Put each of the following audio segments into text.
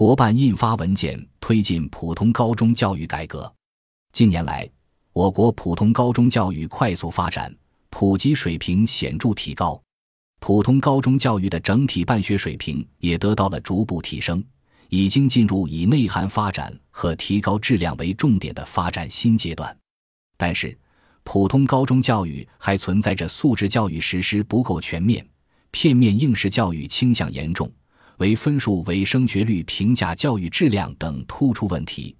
国办印发文件，推进普通高中教育改革。近年来，我国普通高中教育快速发展，普及水平显著提高，普通高中教育的整体办学水平也得到了逐步提升，已经进入以内涵发展和提高质量为重点的发展新阶段。但是，普通高中教育还存在着素质教育实施不够全面、片面应试教育倾向严重、为分数为升学率评价教育质量等突出问题。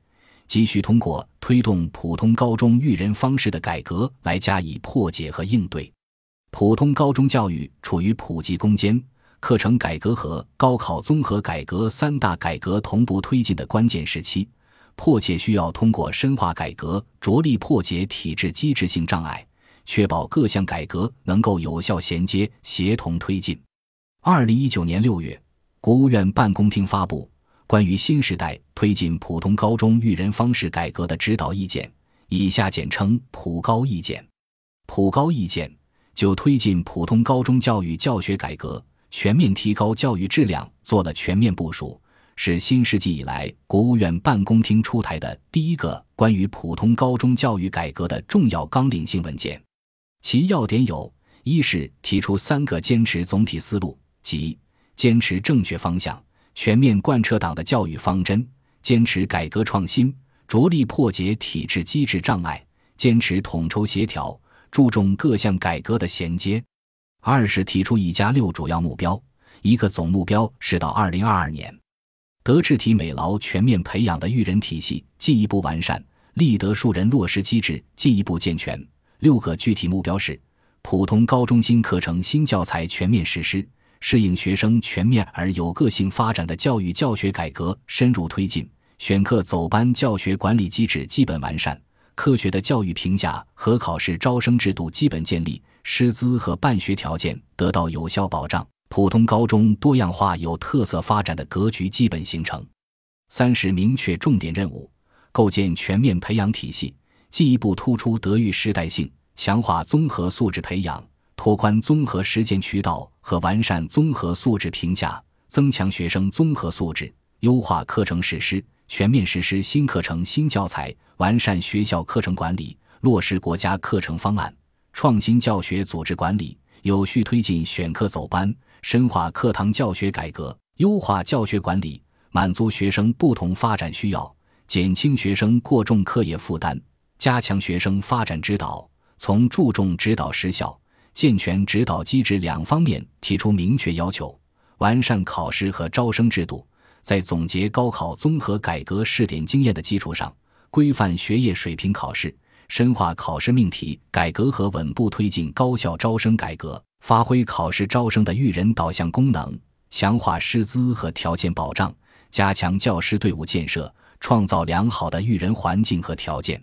急需通过推动普通高中育人方式的改革来加以破解和应对。普通高中教育处于普及攻坚、课程改革和高考综合改革三大改革同步推进的关键时期，迫切需要通过深化改革，着力破解体制机制性障碍，确保各项改革能够有效衔接、协同推进。二零一九年六月，国务院办公厅发布。关于新时代推进普通高中育人方式改革的指导意见（以下简称“普高意见”）。普高意见就推进普通高中教育教学改革、全面提高教育质量做了全面部署，是新世纪以来国务院办公厅出台的第一个关于普通高中教育改革的重要纲领性文件。其要点有：一是提出三个坚持总体思路，即坚持正确方向。全面贯彻党的教育方针，坚持改革创新，着力破解体制机制障碍，坚持统筹协调，注重各项改革的衔接。二是提出“一加六”主要目标，一个总目标是到二零二二年，德智体美劳全面培养的育人体系进一步完善，立德树人落实机制进一步健全。六个具体目标是：普通高中新课程新教材全面实施。适应学生全面而有个性发展的教育教学改革深入推进，选课走班教学管理机制基本完善，科学的教育评价和考试招生制度基本建立，师资和办学条件得到有效保障，普通高中多样化有特色发展的格局基本形成。三是明确重点任务，构建全面培养体系，进一步突出德育时代性，强化综合素质培养。拓宽综合实践渠道和完善综合素质评价，增强学生综合素质，优化课程实施，全面实施新课程新教材，完善学校课程管理，落实国家课程方案，创新教学组织管理，有序推进选课走班，深化课堂教学改革，优化教学管理，满足学生不同发展需要，减轻学生过重课业负担，加强学生发展指导，从注重指导实效。健全指导机制两方面提出明确要求，完善考试和招生制度，在总结高考综合改革试点经验的基础上，规范学业水平考试，深化考试命题改革和稳步推进高校招生改革，发挥考试招生的育人导向功能，强化师资和条件保障，加强教师队伍建设，创造良好的育人环境和条件。